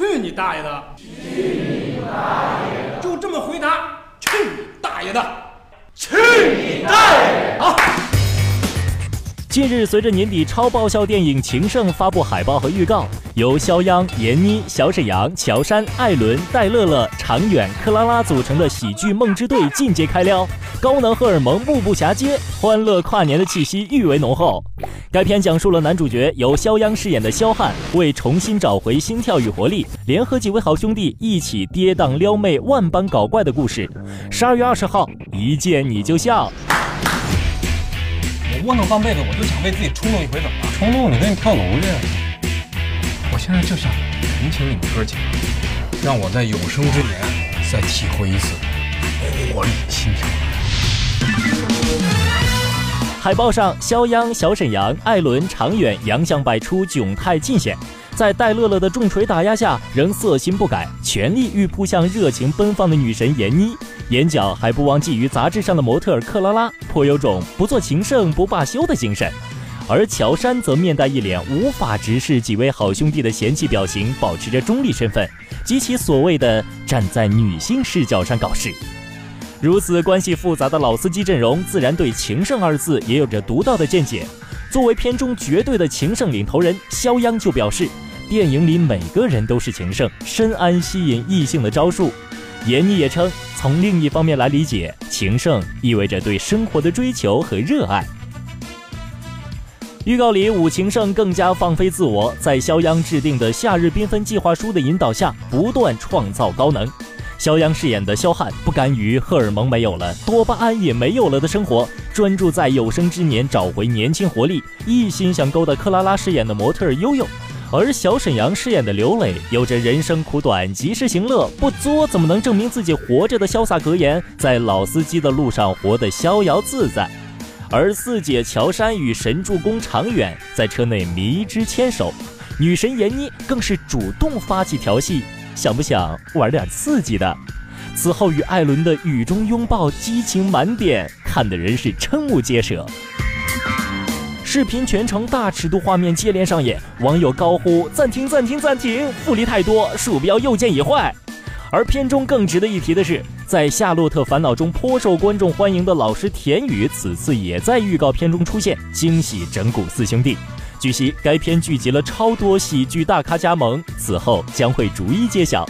去你大爷的！去你大爷的！就这么回答，去你大爷的！去你大爷！好。近日，随着年底超爆笑电影《情圣》发布海报和预告，由肖央、闫妮、小沈阳、乔杉、艾伦、戴乐乐、常远、克拉拉组成的喜剧梦之队进阶开撩，高能荷尔蒙步步霞接，欢乐跨年的气息愈为浓厚。该片讲述了男主角由肖央饰演的肖汉为重新找回心跳与活力，联合几位好兄弟一起跌宕撩妹、万般搞怪的故事。十二月二十号，一见你就笑。窝囊半辈子，我就想为自己冲动一回，怎么了？冲动？你跟你跳楼去？我现在就想同情你们哥几个，让我在有生之年再体会一次活力心跳。海报上，肖央、小沈阳、艾伦、常远洋相百出，窘态尽显。在戴乐乐的重锤打压下，仍色心不改，全力欲扑向热情奔放的女神闫妮。眼角还不忘觊觎杂志上的模特儿克拉拉，颇有种不做情圣不罢休的精神。而乔杉则面带一脸无法直视几位好兄弟的嫌弃表情，保持着中立身份，及其所谓的站在女性视角上搞事。如此关系复杂的老司机阵容，自然对“情圣”二字也有着独到的见解。作为片中绝对的情圣领头人，肖央就表示，电影里每个人都是情圣，深谙吸引异性的招数。闫妮也称，从另一方面来理解，情圣意味着对生活的追求和热爱。预告里，武情圣更加放飞自我，在肖央制定的夏日缤纷计划书的引导下，不断创造高能。肖央饰演的肖汉不甘于荷尔蒙没有了，多巴胺也没有了的生活，专注在有生之年找回年轻活力，一心想勾搭克拉拉饰演的模特悠悠。而小沈阳饰演的刘磊，有着人生苦短，及时行乐，不作怎么能证明自己活着的潇洒格言，在老司机的路上活得逍遥自在。而四姐乔杉与神助攻常远在车内迷之牵手，女神闫妮更是主动发起调戏，想不想玩点刺激的？此后与艾伦的雨中拥抱，激情满点，看的人是瞠目结舌。视频全程大尺度画面接连上演，网友高呼暂停暂停暂停，福利太多，鼠标右键已坏。而片中更值得一提的是，在《夏洛特烦恼》中颇受观众欢迎的老师田雨，此次也在预告片中出现，惊喜整蛊四兄弟。据悉，该片聚集了超多喜剧大咖加盟，此后将会逐一揭晓。